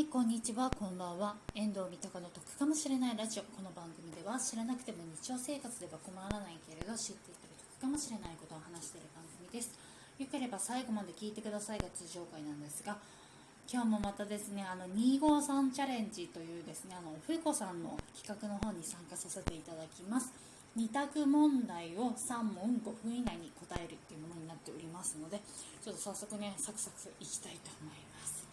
はいこんにちは。こんばんは。遠藤三鷹の得かもしれないラジオ。この番組では知らなくても日常生活では困らないけれど知っていたら得かもしれないことを話している番組です。よければ最後まで聞いてくださいが通常回なんですが今日もまたですねあの253チャレンジというですねあのふうこさんの企画の方に参加させていただきます。2択問題を3問5分以内に答えるっていうものになっておりますのでちょっと早速ねサクサクいきたいと思います。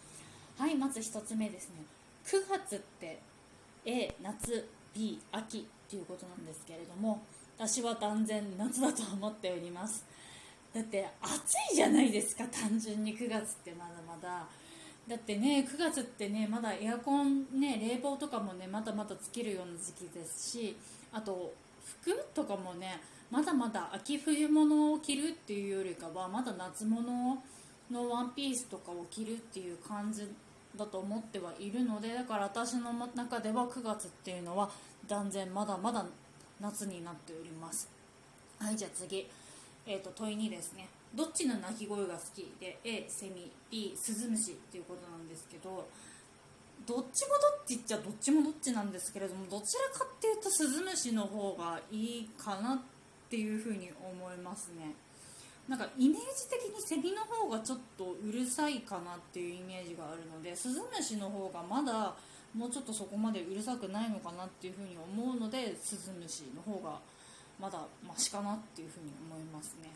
はいまず1つ目ですね。9月って A 夏 B 秋っていうことなんですけれども私は断然夏だと思っております。だって暑いじゃないですか単純に。9月ってまだまだ。だってね9月ってねまだエアコンね冷房とかもねまだまだつけるような時期ですしあと服とかもねまだまだ秋冬物を着るっていうよりかはまだ夏物のワンピースとかを着るっていう感じだと思ってはいるのでだから私の中では9月っていうのは断然まだまだ夏になっております。はいじゃあ次、えーと、問い2ですね。どっちの鳴き声が好きで A セミ B スズムシっていうことなんですけどどっちもどっちっちゃどっちもどっちなんですけれどもどちらかっていうとスズムシの方がいいかなっていうふうに思いますね。なんかイメージ的にセミの方がちょっとうるさいかなっていうイメージがあるのでスズムシの方がまだもうちょっとそこまでうるさくないのかなっていうふうに思うのでスズムシの方がまだマシかなっていうふうに思いますね。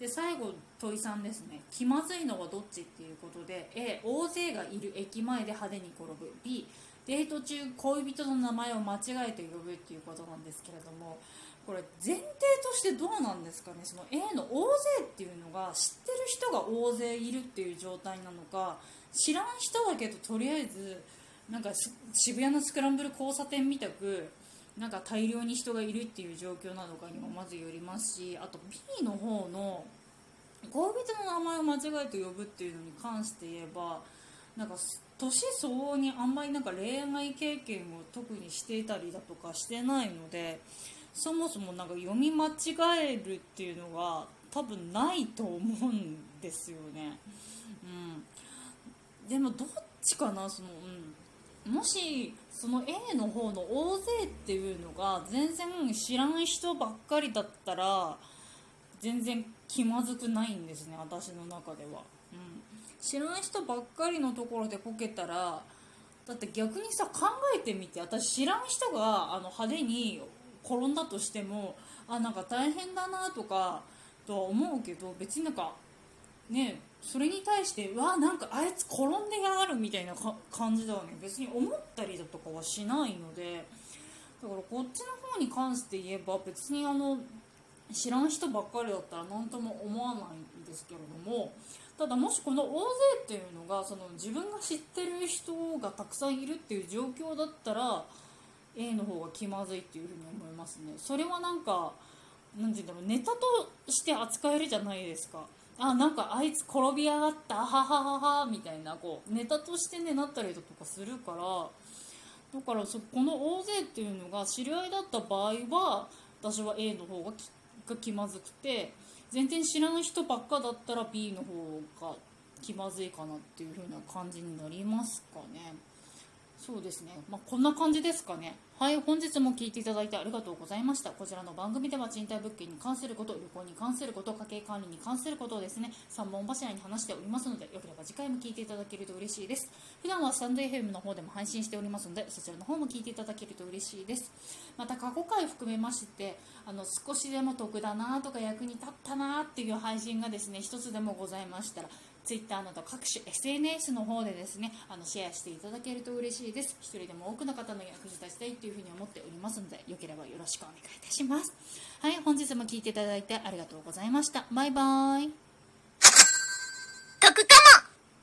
で最後問いさんですね。気まずいのはどっちっていうことで A 大勢がいる駅前で派手に転ぶ。B デート中恋人の名前を間違えて呼ぶっていうことなんですけれどもこれ前提としてどうなんですかね？その A の大勢っていうのが知ってる人が大勢いるっていう状態なのか知らん人だけどとりあえずなんか渋谷のスクランブル交差点みたくなんか大量に人がいるっていう状況なのかにもまずよりますしあと B の方の恋人の名前を間違えて呼ぶっていうのに関して言えばなんか年相応にあんまりなんか恋愛経験を特にしていたりだとかしてないのでそもそもなんか読み間違えるっていうのが多分ないと思うんですよね。うん、でもどっちかなその、うん、もしその A の方の大勢っていうのが全然知らん人ばっかりだったら全然気まずくないんですね私の中では、うん、知らん人ばっかりのところでこけたらだって逆にさ考えてみて私知らん人があの派手に転んだとしてもあなんか大変だなとかとは思うけど別になんかねそれに対してわなんかあいつ転んでやがるみたいな感じではね。別に思ったりだとかはしないのでだからこっちの方に関して言えば別にあの知らん人ばっかりだったら何とも思わないんですけれどもただもしこの大勢っていうのがその自分が知ってる人がたくさんいるっていう状況だったら A の方が気まずいっていうふうに思いますね。それはなんかなんて言うんだろうネタとして扱えるじゃないですか。あなんかあいつ転び上がったははははみたいなこうネタとしてねなったりだとかするから。だからそこの大勢っていうのが知り合いだった場合は私は A の方がが気まずくて全然知らない人ばっかだったら B の方が気まずいかなっていう風な感じになりますかね。そうですね、まあ、こんな感じですかね。はい、本日も聞いていただいてありがとうございました。こちらの番組では賃貸物件に関すること、旅行に関すること、家計管理に関することをですね、3本柱に話しておりますので、よければ次回も聞いていただけると嬉しいです。普段はスタンド FM の方でも配信しておりますので、そちらの方も聞いていただけると嬉しいです。また過去回含めまして、あの少しでも得だなとか役に立ったなっていう配信がですね、一つでもございましたら、Twitter など各種 SNS の方でですねあのシェアしていただけると嬉しいです。1人でも多くの方の役に立ちたいというふうに思っておりますのでよければよろしくお願いいたします。はい本日も聴いていただいてありがとうございました。バイバーイ。